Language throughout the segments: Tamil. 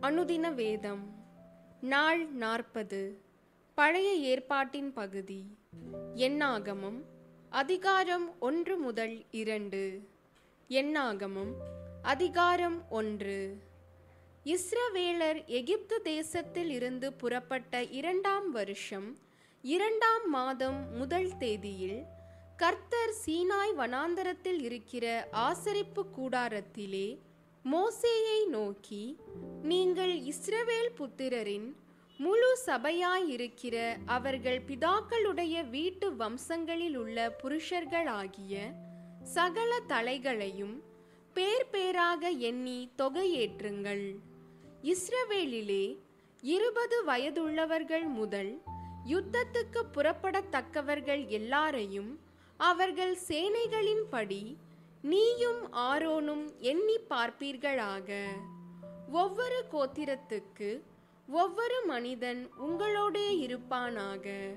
அனுதின வேதம் நாள் நாற்பது பழைய ஏற்பாட்டின் பகுதி எண்ணாகமம் அதிகாரம் ஒன்று முதல் இரண்டு எண்ணாகமம் அதிகாரம் ஒன்று. இஸ்ரவேலர் எகிப்து தேசத்தில் இருந்து புறப்பட்ட இரண்டாம் வருஷம் இரண்டாம் மாதம் முதல் தேதியில் கர்த்தர் சீனாய் வனாந்தரத்தில் இருக்கிற ஆசரிப்பு கூடாரத்திலே மோசேயை நோக்கி நீங்கள் இஸ்ரவேல் புத்திரரின் முழு சபையாயிருக்கிற அவர்கள் பிதாக்களுடைய வீட்டு வம்சங்களில் உள்ள புருஷர்களாகிய சகல தலைகளையும் பேர் பேராக எண்ணி தொகையேற்றுங்கள். இஸ்ரவேலிலே இருபது வயதுள்ளவர்கள் முதல் யுத்தத்துக்கு புறப்படத்தக்கவர்கள் எல்லாரையும் அவர்கள் சேனைகளின்படி நீயும் ஆரோனும் எண்ணி பார்ப்பீர்களாக. ஒவ்வொரு கோத்திரத்துக்கு ஒவ்வொரு மனிதன் உங்களோடே இருப்பானாக.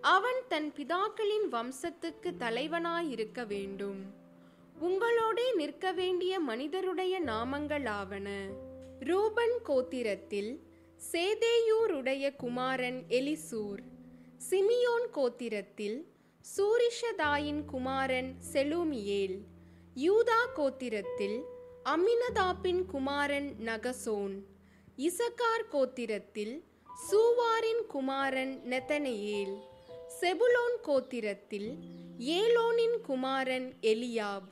அவன் தன் பிதாக்களின் வம்சத்துக்கு தலைவனாயிருக்க வேண்டும். உங்களோடே நிற்க வேண்டிய மனிதருடைய நாமங்களாவன. ரூபன் கோத்திரத்தில் சேதேயூருடைய குமாரன் எலிசூர். சிமியோன் கோத்திரத்தில் சூரிஷதாயின் குமாரன் செலூமியேல். யூதா கோத்திரத்தில் அமினதாப்பின் குமாரன் நகசோன் இசக்கார் கோத்திரத்தில் சூவாரின் குமாரன் நெத்தனையேல் செபுலோன் கோத்திரத்தில் ஏலோனின் குமாரன் எலியாப்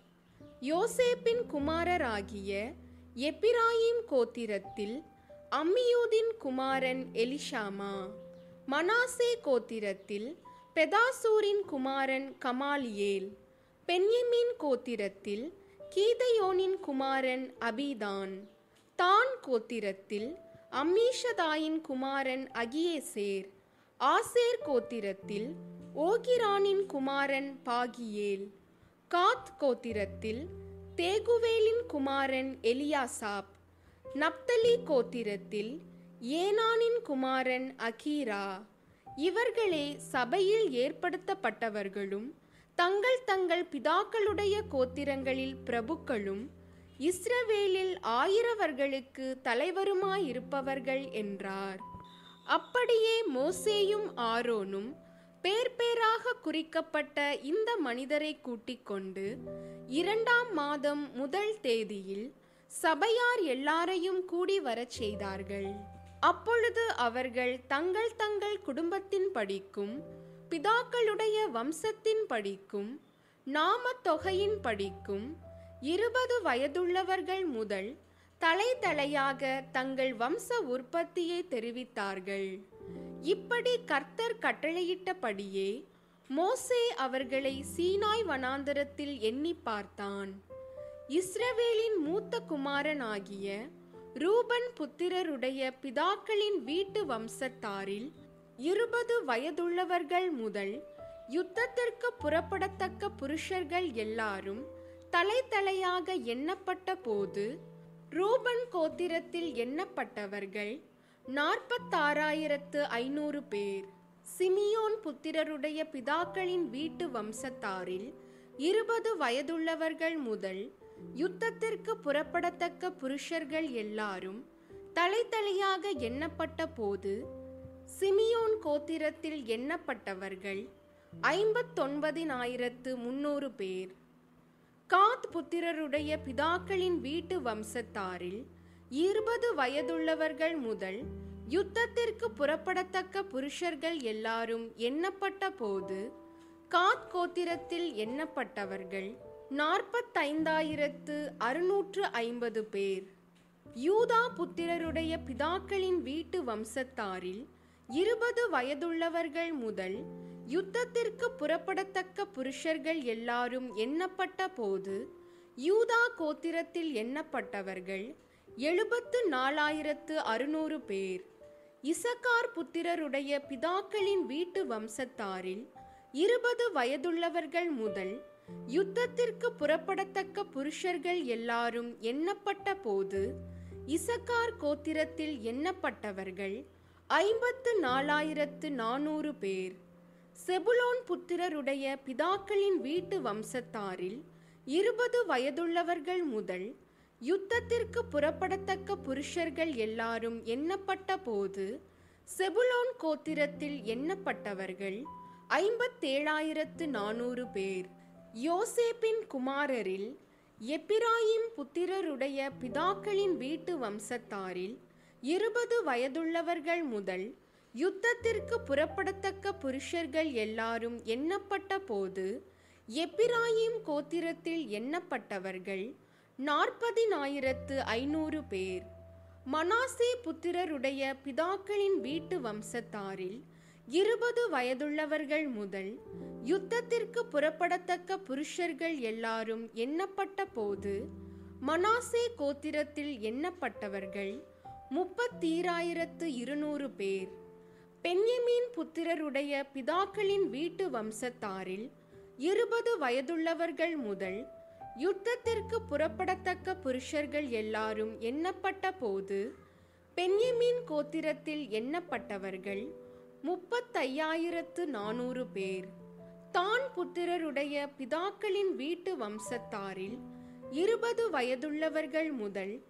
யோசேப்பின் குமாரராகிய எப்பிராயிம் கோத்திரத்தில் அம்மியூதின் குமாரன் எலிஷாமா மனாசே கோத்திரத்தில் பெதாசூரின் குமாரன் கமாலியேல் பென்யமின் கோத்திரத்தில் கீதையோனின் குமாரன் அபிதான். தான் கோத்திரத்தில் அம்மீஷதாயின் குமாரன் அகியேசேர். ஆசேர் கோத்திரத்தில் ஓகிரானின் குமாரன் பாகியேல். காத் கோத்திரத்தில் தேகுவேலின் குமாரன் எலியாசாப். நப்தலி கோத்திரத்தில் ஏனானின் குமாரன் அகீரா. இவர்களே சபையில் ஏற்படுத்தப்பட்டவர்களும் தங்கள் தங்கள் பிதாக்களுடைய கோத்திரங்களில் பிரபுக்களும் இஸ்ரவேலில் ஆயிரவர்களுக்கு தலைவருமாயிருப்பவர்கள் என்றார். அப்படியே மோசேயும் ஆரோனும் பேர் பேராக குறிக்கப்பட்ட இந்த மனிதரை கூட்டிக் கொண்டு இரண்டாம் மாதம் முதல் தேதியில் சபையார் எல்லாரையும் கூடி வரச் செய்தார்கள். அப்பொழுது அவர்கள் தங்கள் தங்கள் குடும்பத்தின் படிக்கும் பிதாக்களுடைய வம்சத்தின் படிக்கும் நாம தொகையின் படிக்கும் இருபது வயதுள்ளவர்கள் முதல் தலை தலையாக தங்கள் வம்ச உற்பத்தியை தெரிவித்தார்கள். இப்படி கர்த்தர் கட்டளையிட்டபடியே மோசே அவர்களை சீனாய் வனாந்தரத்தில் எண்ணி பார்த்தான். இஸ்ரவேலின் மூத்த குமாரனாகிய ரூபன் புத்திரருடைய பிதாக்களின் வீட்டு வம்சத்தாரில் இருபது வயதுள்ளவர்கள் முதல் யுத்தத்திற்கு புறப்படத்தக்க புருஷர்கள் எல்லாரும் தலை தலையாக எண்ணப்பட்ட போது ரூபன் கோத்திரத்தில் எண்ணப்பட்டவர்கள் நாற்பத்தாறாயிரத்து ஐநூறு பேர். சிமியோன் புத்திரருடைய பிதாக்களின் வீட்டு வம்சத்தாரில் இருபது வயதுள்ளவர்கள் முதல் யுத்தத்திற்கு புறப்படத்தக்க புருஷர்கள் எல்லாரும் தலை தலையாக எண்ணப்பட்ட போது சிமியோன் கோத்திரத்தில் எண்ணப்பட்டவர்கள் ஐம்பத்தொன்பதினாயிரத்து முன்னூறு பேர். காத் புத்திரருடைய பிதாக்களின் வீட்டு வம்சத்தாரில் இருபது வயதுள்ளவர்கள் முதல் யுத்தத்திற்கு புறப்படத்தக்க புருஷர்கள் எல்லாரும் எண்ணப்பட்ட போது காத் கோத்திரத்தில் எண்ணப்பட்டவர்கள் நாற்பத்தைந்தாயிரத்து அறுநூற்று ஐம்பது பேர். யூதா புத்திரருடைய பிதாக்களின் வீட்டு வம்சத்தாரில் இருபது வயதுள்ளவர்கள் முதல் யுத்தத்திற்கு புறப்படத்தக்க புருஷர்கள் எல்லாரும் எண்ணப்பட்ட போது யூதா கோத்திரத்தில் எண்ணப்பட்டவர்கள் எழுபத்து நாலாயிரத்து அறுநூறு பேர். இசக்கார் புத்திரருடைய பிதாக்களின் வீட்டு வம்சத்தாரில் இருபது வயதுள்ளவர்கள் முதல் யுத்தத்திற்கு புறப்படத்தக்க புருஷர்கள் எல்லாரும் எண்ணப்பட்ட போது இசக்கார் கோத்திரத்தில் எண்ணப்பட்டவர்கள் ஐம்பத்து நாலாயிரத்து நானூறு பேர். செபுலோன் புத்திரருடைய பிதாக்களின் வீட்டு வம்சத்தாரில் இருபது வயதுள்ளவர்கள் முதல் யுத்தத்திற்கு புறப்படத்தக்க புருஷர்கள் எல்லாரும் எண்ணப்பட்ட போது செபுலோன் கோத்திரத்தில் எண்ணப்பட்டவர்கள் ஐம்பத்தேழாயிரத்து நானூறு பேர். யோசேப்பின் குமாரரில் எப்பிராயிம் புத்திரருடைய பிதாக்களின் வீட்டு வம்சத்தாரில் இருபது வயதுள்ளவர்கள் முதல் யுத்தத்திற்கு புறப்படத்தக்க புருஷர்கள் எல்லாரும் எண்ணப்பட்ட போது எப்பிராயிம் கோத்திரத்தில் எண்ணப்பட்டவர்கள் நாற்பதினாயிரத்து ஐநூறு பேர். மனாசே புத்திரருடைய பிதாக்களின் வீட்டு வம்சத்தாரில் இருபது வயதுள்ளவர்கள் முதல் யுத்தத்திற்கு புறப்படத்தக்க புருஷர்கள் எல்லாரும் எண்ணப்பட்ட போது மனாசே கோத்திரத்தில் எண்ணப்பட்டவர்கள் முப்பத்தீராயிரத்து இருநூறு பேர். பென்யமீன் புத்திரருடைய பிதாக்களின் வீட்டு வம்சத்தாரில் இருபது வயதுள்ளவர்கள் முதல் யுத்தத்திற்கு புறப்படத்தக்க புருஷர்கள் எல்லாரும் எண்ணப்பட்ட போது பென்யமீன் கோத்திரத்தில் எண்ணப்பட்டவர்கள் முப்பத்தையாயிரத்து நானூறு பேர். தான் புத்திரருடைய பிதாக்களின் வீட்டு வம்சத்தாரில் இருபது வயதுள்ளவர்கள் முதல்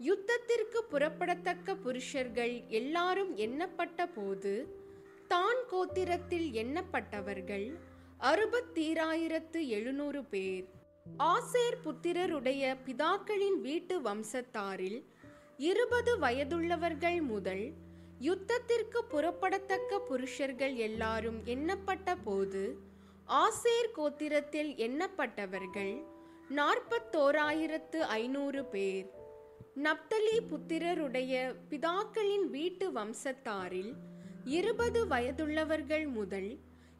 யுத்தத்திற்கு புறப்படத்தக்க புருஷர்கள் எல்லாரும் எண்ணப்பட்ட போது தான் கோத்திரத்தில் எண்ணப்பட்டவர்கள் அறுபத்தீராயிரத்து எழுநூறு பேர். ஆசேர் புத்திரருடைய பிதாக்களின் வீட்டு வம்சத்தாரில் இருபது வயதுள்ளவர்கள் முதல் யுத்தத்திற்கு புறப்படத்தக்க புருஷர்கள் எல்லாரும் எண்ணப்பட்ட போது ஆசேர் கோத்திரத்தில் எண்ணப்பட்டவர்கள் நாற்பத்தோராயிரத்து ஐநூறு பேர். நப்தலி புத்திரருடைய பிதாக்களின் வீட்டு வம்சத்தாரில் இருபது வயதுள்ளவர்கள் முதல்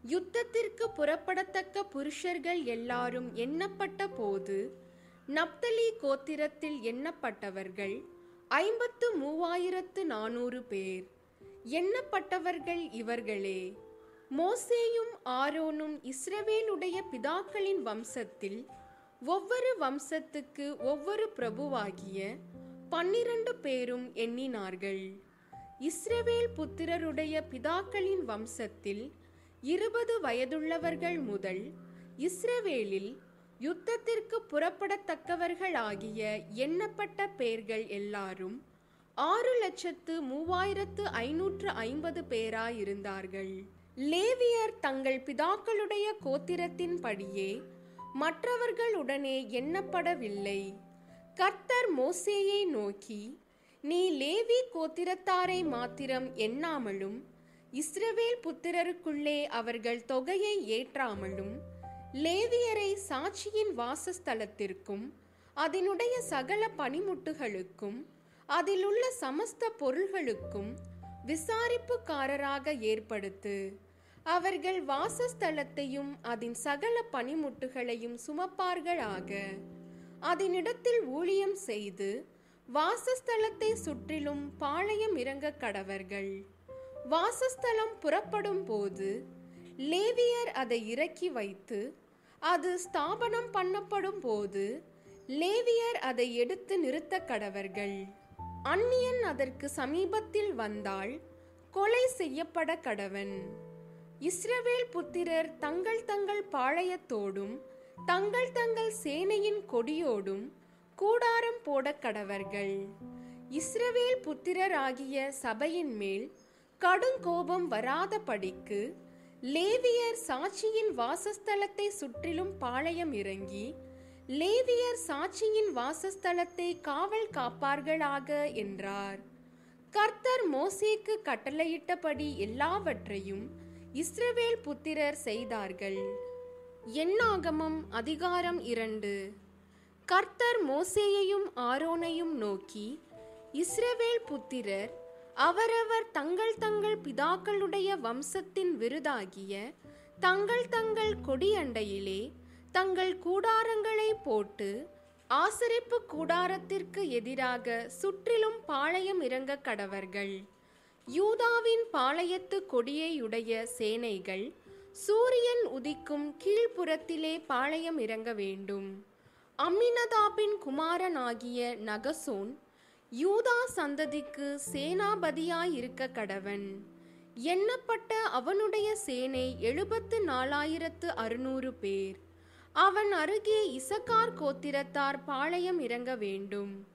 யுத்தத்திற்கு புறப்படத்தக்க புருஷர்கள் எல்லாரும் எண்ணப்பட்ட போது நப்தலி கோத்திரத்தில் எண்ணப்பட்டவர்கள் ஐம்பத்து மூவாயிரத்து நானூறு பேர். எண்ணப்பட்டவர்கள் இவர்களே மோசேயும் ஆரோனும் இஸ்ரவேலுடைய பிதாக்களின் வம்சத்தில் ஒவ்வொரு வம்சத்துக்கு ஒவ்வொரு பிரபுவாகிய பன்னிரண்டு பேரும் எண்ணினார்கள். இஸ்ரவேல் புத்திரருடைய பிதாக்களின் வம்சத்தில் இருபது வயதுள்ளவர்கள் முதல் இஸ்ரவேலில் யுத்தத்திற்கு புறப்படத்தக்கவர்களாகிய எண்ணப்பட்ட பேர்கள் எல்லாரும் ஆறு லட்சத்து மூவாயிரத்து ஐநூற்று ஐம்பது பேராயிருந்தார்கள். லேவியர் தங்கள் பிதாக்களுடைய கோத்திரத்தின்படியே மற்றவர்களுடனே எண்ணப்படவில்லை. கர்த்தர் மோசேயை நோக்கி நீ லேவி கோத்திரத்தாரை மாத்திரம் எண்ணாமலும் இஸ்ரவேல் புத்திரருக்குள்ளே அவர்கள் தொகையை ஏற்றாமலும் லேவியரை சாட்சியின் வாசஸ்தலத்திற்கும் அதனுடைய சகல பனிமுட்டுகளுக்கும் அதிலுள்ள சமஸ்த பொருள்களுக்கும் விசாரிப்புக்காரராக ஏற்படுத்து அவர்கள் வாசஸ்தலத்தையும் அதன் சகல பனிமுட்டுகளையும் சுமப்பார்களாக. அதனிடத்தில் ஊழியம் செய்து வாசஸ்தலத்தை சுற்றிலும் பாளையம் இறங்க கடவர்கள். வாசஸ்தலம் புறப்படும் போது லேவியர் அதை இறக்கி வைத்து அது ஸ்தாபனம் பண்ணப்படும் போது லேவியர் அதை எடுத்து நிறுத்த கடவர்கள். அந்நியன் அதற்கு சமீபத்தில் வந்தால் கொலை செய்யப்பட கடவன். இஸ்ரவேல் புத்திரர் தங்கள் தங்கள் பாளையத்தோடும் தங்கள் தங்கள் சேனையின் கொடியோடும் கூடாரம் போட கடவர்கள். இஸ்ரவேல் புத்திரராகிய சபையின் மேல் கடுங்கோபம் வராதபடிக்கு லேவியர் சாட்சியின் வாசஸ்தலத்தை சுற்றிலும் பாளையம் இறங்கி லேவியர் சாட்சியின் வாசஸ்தலத்தை காவல் காப்பார்களாக என்றார். கர்த்தர் மோசேக்கு கட்டளையிட்டபடி எல்லாவற்றையும் இஸ்ரவேல் புத்திரர் செய்தார்கள். எண்ணாகமம் அதிகாரம் இரண்டு. கர்த்தர் மோசேயையும் ஆரோனையும் நோக்கி இஸ்ரவேல் புத்திரர் அவரவர் தங்கள் தங்கள் பிதாக்களுடைய வம்சத்தின் விருதாகிய தங்கள் தங்கள் கொடியண்டையிலே தங்கள் கூடாரங்களை போட்டு ஆசரிப்பு கூடாரத்திற்கு எதிராக சுற்றிலும் பாளையம் இறங்க கடவர்கள் யூதாவின் பாளையத்து கொடியையுடைய சேனைகள் சூரியன் உதிக்கும் கீழ்ப்புறத்திலே பாளையம் இறங்க வேண்டும். அம்மினதாபின் குமாரனாகிய நகசோன் யூதா சந்ததிக்கு சேனாபதியாயிருக்க கடவன். எண்ணப்பட்ட அவனுடைய சேனை எழுபத்து நாலாயிரத்து அறுநூறு பேர். அவன் அருகே இசக்கார் கோத்திரத்தார் பாளையம் இறங்க வேண்டும்.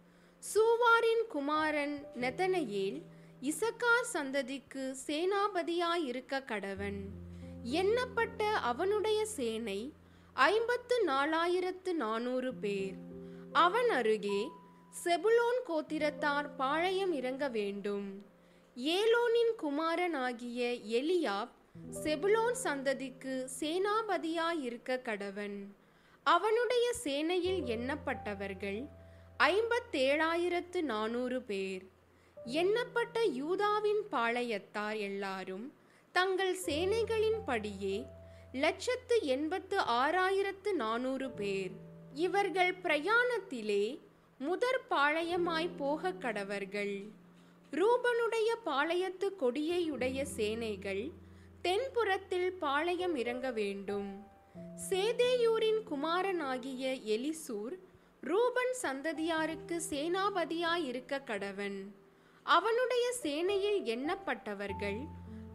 சூவாரின் குமாரன் நெதனையேல் இசக்கார் சந்ததிக்கு சேனாபதியாயிருக்க கடவன். எண்ணப்பட்ட அவனுடைய சேனை ஐம்பத்து நாலாயிரத்து நானூறு பேர். அவன் அருகே செபுலோன் கோத்திரத்தார் பாளையம் இறங்க வேண்டும். ஏலோனின் குமாரனாகிய எலியாப் செபுலோன் சந்ததிக்கு சேனாபதியாயிருக்க கடவன். அவனுடைய சேனையில் எண்ணப்பட்டவர்கள் ஐம்பத்தேழாயிரத்து நானூறு பேர். எண்ணப்பட்ட யூதாவின் பாளையத்தார் எல்லாரும் தங்கள் சேனைகளின் படியே லட்சத்து எண்பத்து ஆறாயிரத்து நானூறு பேர். இவர்கள் பிரயாணத்திலே முதற் பாளையமாய் போக கடவர்கள். ரூபனுடைய பாளையத்து கொடியையுடைய சேனைகள் தென்புறத்தில் பாளையம் இறங்க வேண்டும். சேதேயூரின் குமாரனாகிய எலிசூர் ரூபன் சந்ததியாருக்கு சேனாபதியாயிருக்க கடவன். அவனுடைய சேனையில் எண்ணப்பட்டவர்கள்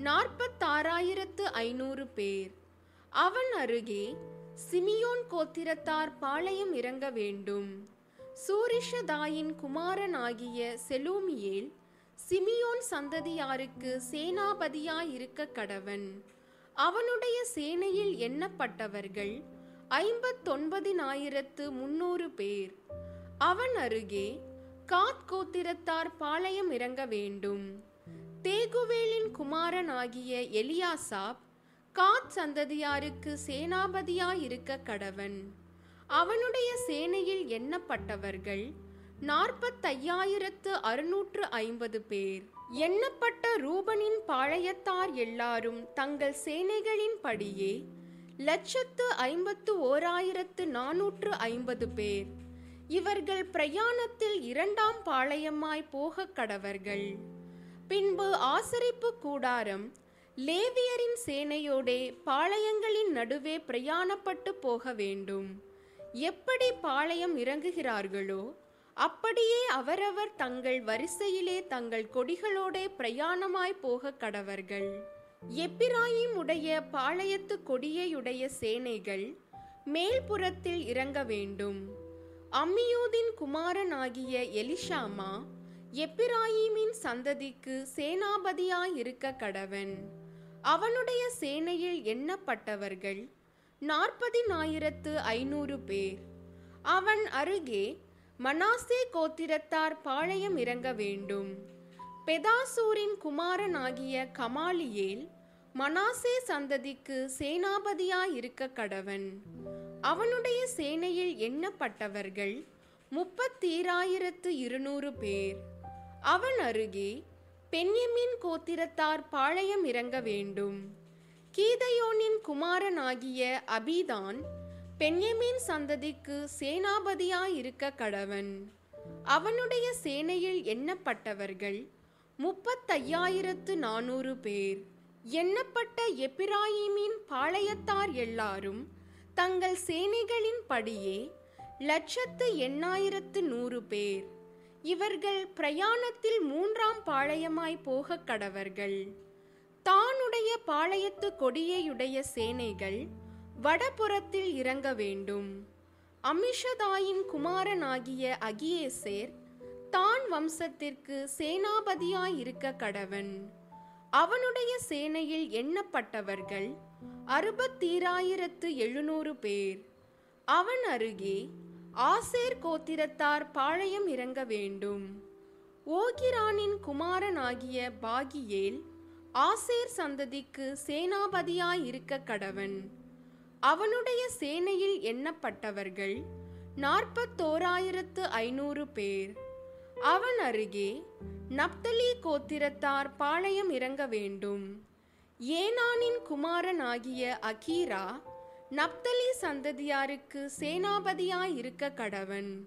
நாற்பத்தாறாயிரத்து ஐநூறு பேர். அவன் அருகே சிமியோன் கோத்திரத்தார் பாளையம் இறங்க வேண்டும். சூரிஷதாயின் குமாரனாகிய செலூமியேல் சிமியோன் சந்ததியாருக்கு சேனாபதியாயிருக்க கடவன். அவனுடைய சேனையில் எண்ணப்பட்டவர்கள் ஐம்பத்தொன்பதினாயிரத்து முன்னூறு பேர். அவன் அருகே காத் கோத்திரத்தார் பாளையம் இறங்க வேண்டும். தேகுவேலின் குமாரன் ஆகிய எலியாசாப் காத் சந்ததியாருக்கு சேனாபதியாயிருக்க கடவன். அவனுடைய சேனையில் எண்ணப்பட்டவர்கள் நாற்பத்தையாயிரத்து அறுநூற்று ஐம்பது பேர். எண்ணப்பட்ட ரூபனின் பாளையத்தார் எல்லாரும் தங்கள் சேனைகளின் படியே லட்சத்து ஐம்பத்து ஓராயிரத்து நானூற்று ஐம்பது பேர். இவர்கள் பிரயாணத்தில் இரண்டாம் பாளையமாய் போகக் கடவர்கள். பின்பு ஆசரிப்பு கூடாரம் லேவியரின் சேனையோடே பாளையங்களின் நடுவே பிரயாணப்பட்டு போக வேண்டும். எப்படி பாளையம் இறங்குகிறார்களோ அப்படியே அவரவர் தங்கள் வரிசையிலே தங்கள் கொடிகளோடே பிரயாணமாய் போக கடவர்கள். எப்பிராயிம் உடைய பாளையத்து கொடியையுடைய சேனைகள் மேல்புறத்தில் இறங்க வேண்டும். அம்மியூதின் குமாரனாகிய எலிஷாமா எப்பிராயீமின் சந்ததிக்கு சேனாபதியாயிருக்க கடவன். அவனுடைய சேனையில் எண்ணப்பட்டவர்கள் நாற்பதினாயிரத்து ஐநூறு பேர். அவன் அருகே மனாசே கோத்திரத்தார் பாளையம் இறங்க வேண்டும். பெதாசூரின் குமாரனாகிய கமாலியேல் மனாசே சந்ததிக்கு சேனாபதியாயிருக்க கடவன். அவனுடைய சேனையில் எண்ணப்பட்டவர்கள் முப்பத்தீராயிரத்து இருநூறு பேர். அவன் அருகே பென்யமின் கோத்திரத்தார் பாளையம் இறங்க வேண்டும். கீதையோனின் குமாரனாகிய அபிதான் பென்யமின் சந்ததிக்கு சேனாபதியாயிருக்க கடவன். அவனுடைய சேனையில் எண்ணப்பட்டவர்கள் முப்பத்தையாயிரத்து நானூறு பேர். எண்ணப்பட்ட எப்பிராயிமின் பாளையத்தார் எல்லாரும் தங்கள் சேனைகளின் படியே லட்சத்து எண்ணாயிரத்து நூறு பேர். இவர்கள் பிரயாணத்தில் மூன்றாம் பாளையமாய் போக கடவர்கள். தானுடைய பாளையத்து கொடியையுடைய சேனைகள் வடபுறத்தில் இறங்க வேண்டும். அமிஷதாயின் குமாரனாகிய அகியேசேர் தான் வம்சத்திற்கு சேனாபதியாயிருக்க கடவன். அவனுடைய சேனையில் எண்ணப்பட்டவர்கள் அறுபத்தீராயிரத்து எழுநூறு பேர். அவன் அருகே ஆசேர் கோத்திரத்தார் பாளையம் இறங்க வேண்டும். ஓகிரானின் குமாரனாகிய பாகியேல் ஆசேர் சந்ததிக்கு சேனாபதியாயிருக்க கடவன். அவனுடைய சேனையில் எண்ணப்பட்டவர்கள் நாற்பத்தோராயிரத்து ஐநூறு பேர். அவன் அருகே நப்தலி கோத்திரத்தார் பாளையம் இறங்க வேண்டும். ஏனானின் குமாரனாகிய அகீரா நப்தலி சந்ததியாருக்கு சேனாபதியாயிருக்க கடவன்.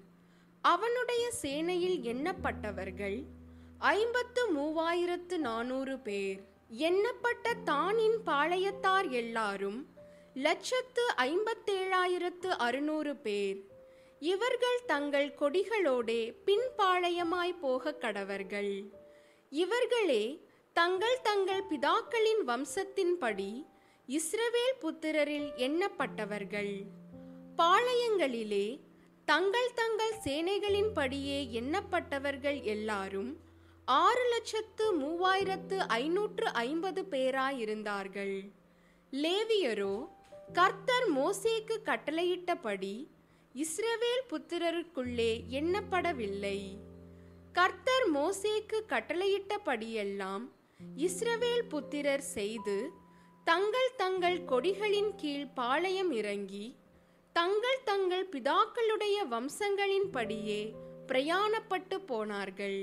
அவனுடைய சேனையில் எண்ணப்பட்டவர்கள் ஐம்பத்து மூவாயிரத்து நானூறு பேர். எண்ணப்பட்ட தானின் பாளையத்தார் எல்லாரும் லட்சத்து ஐம்பத்தேழாயிரத்து அறுநூறு பேர். இவர்கள் தங்கள் கொடிகளோடே பின்பாளையமாய் போக கடவர்கள். இவர்களே தங்கள் தங்கள் பிதாக்களின் வம்சத்தின்படி இஸ்ரவேல் புத்திரரில் எண்ணப்பட்டவர்கள். பாளையங்களிலே தங்கள் தங்கள் சேனைகளின்படியே எண்ணப்பட்டவர்கள் எல்லாரும் ஆறு லட்சத்து மூவாயிரத்து ஐநூற்று ஐம்பது பேராயிருந்தார்கள். லேவியரோ கர்த்தர் மோசேக்கு கட்டளையிட்டபடி இஸ்ரவேல் புத்திரருக்குள்ளே எண்ணப்படவில்லை. கர்த்தர் மோசேக்கு கட்டளையிட்டபடியெல்லாம் இஸ்ரவேல் புத்திரர் செய்து தங்கள் தங்கள் கொடிகளின் கீழ் பாளையம் இறங்கி தங்கள் தங்கள் பிதாக்களுடைய வம்சங்களின்படியே பிரயாணப்பட்டு போனார்கள்.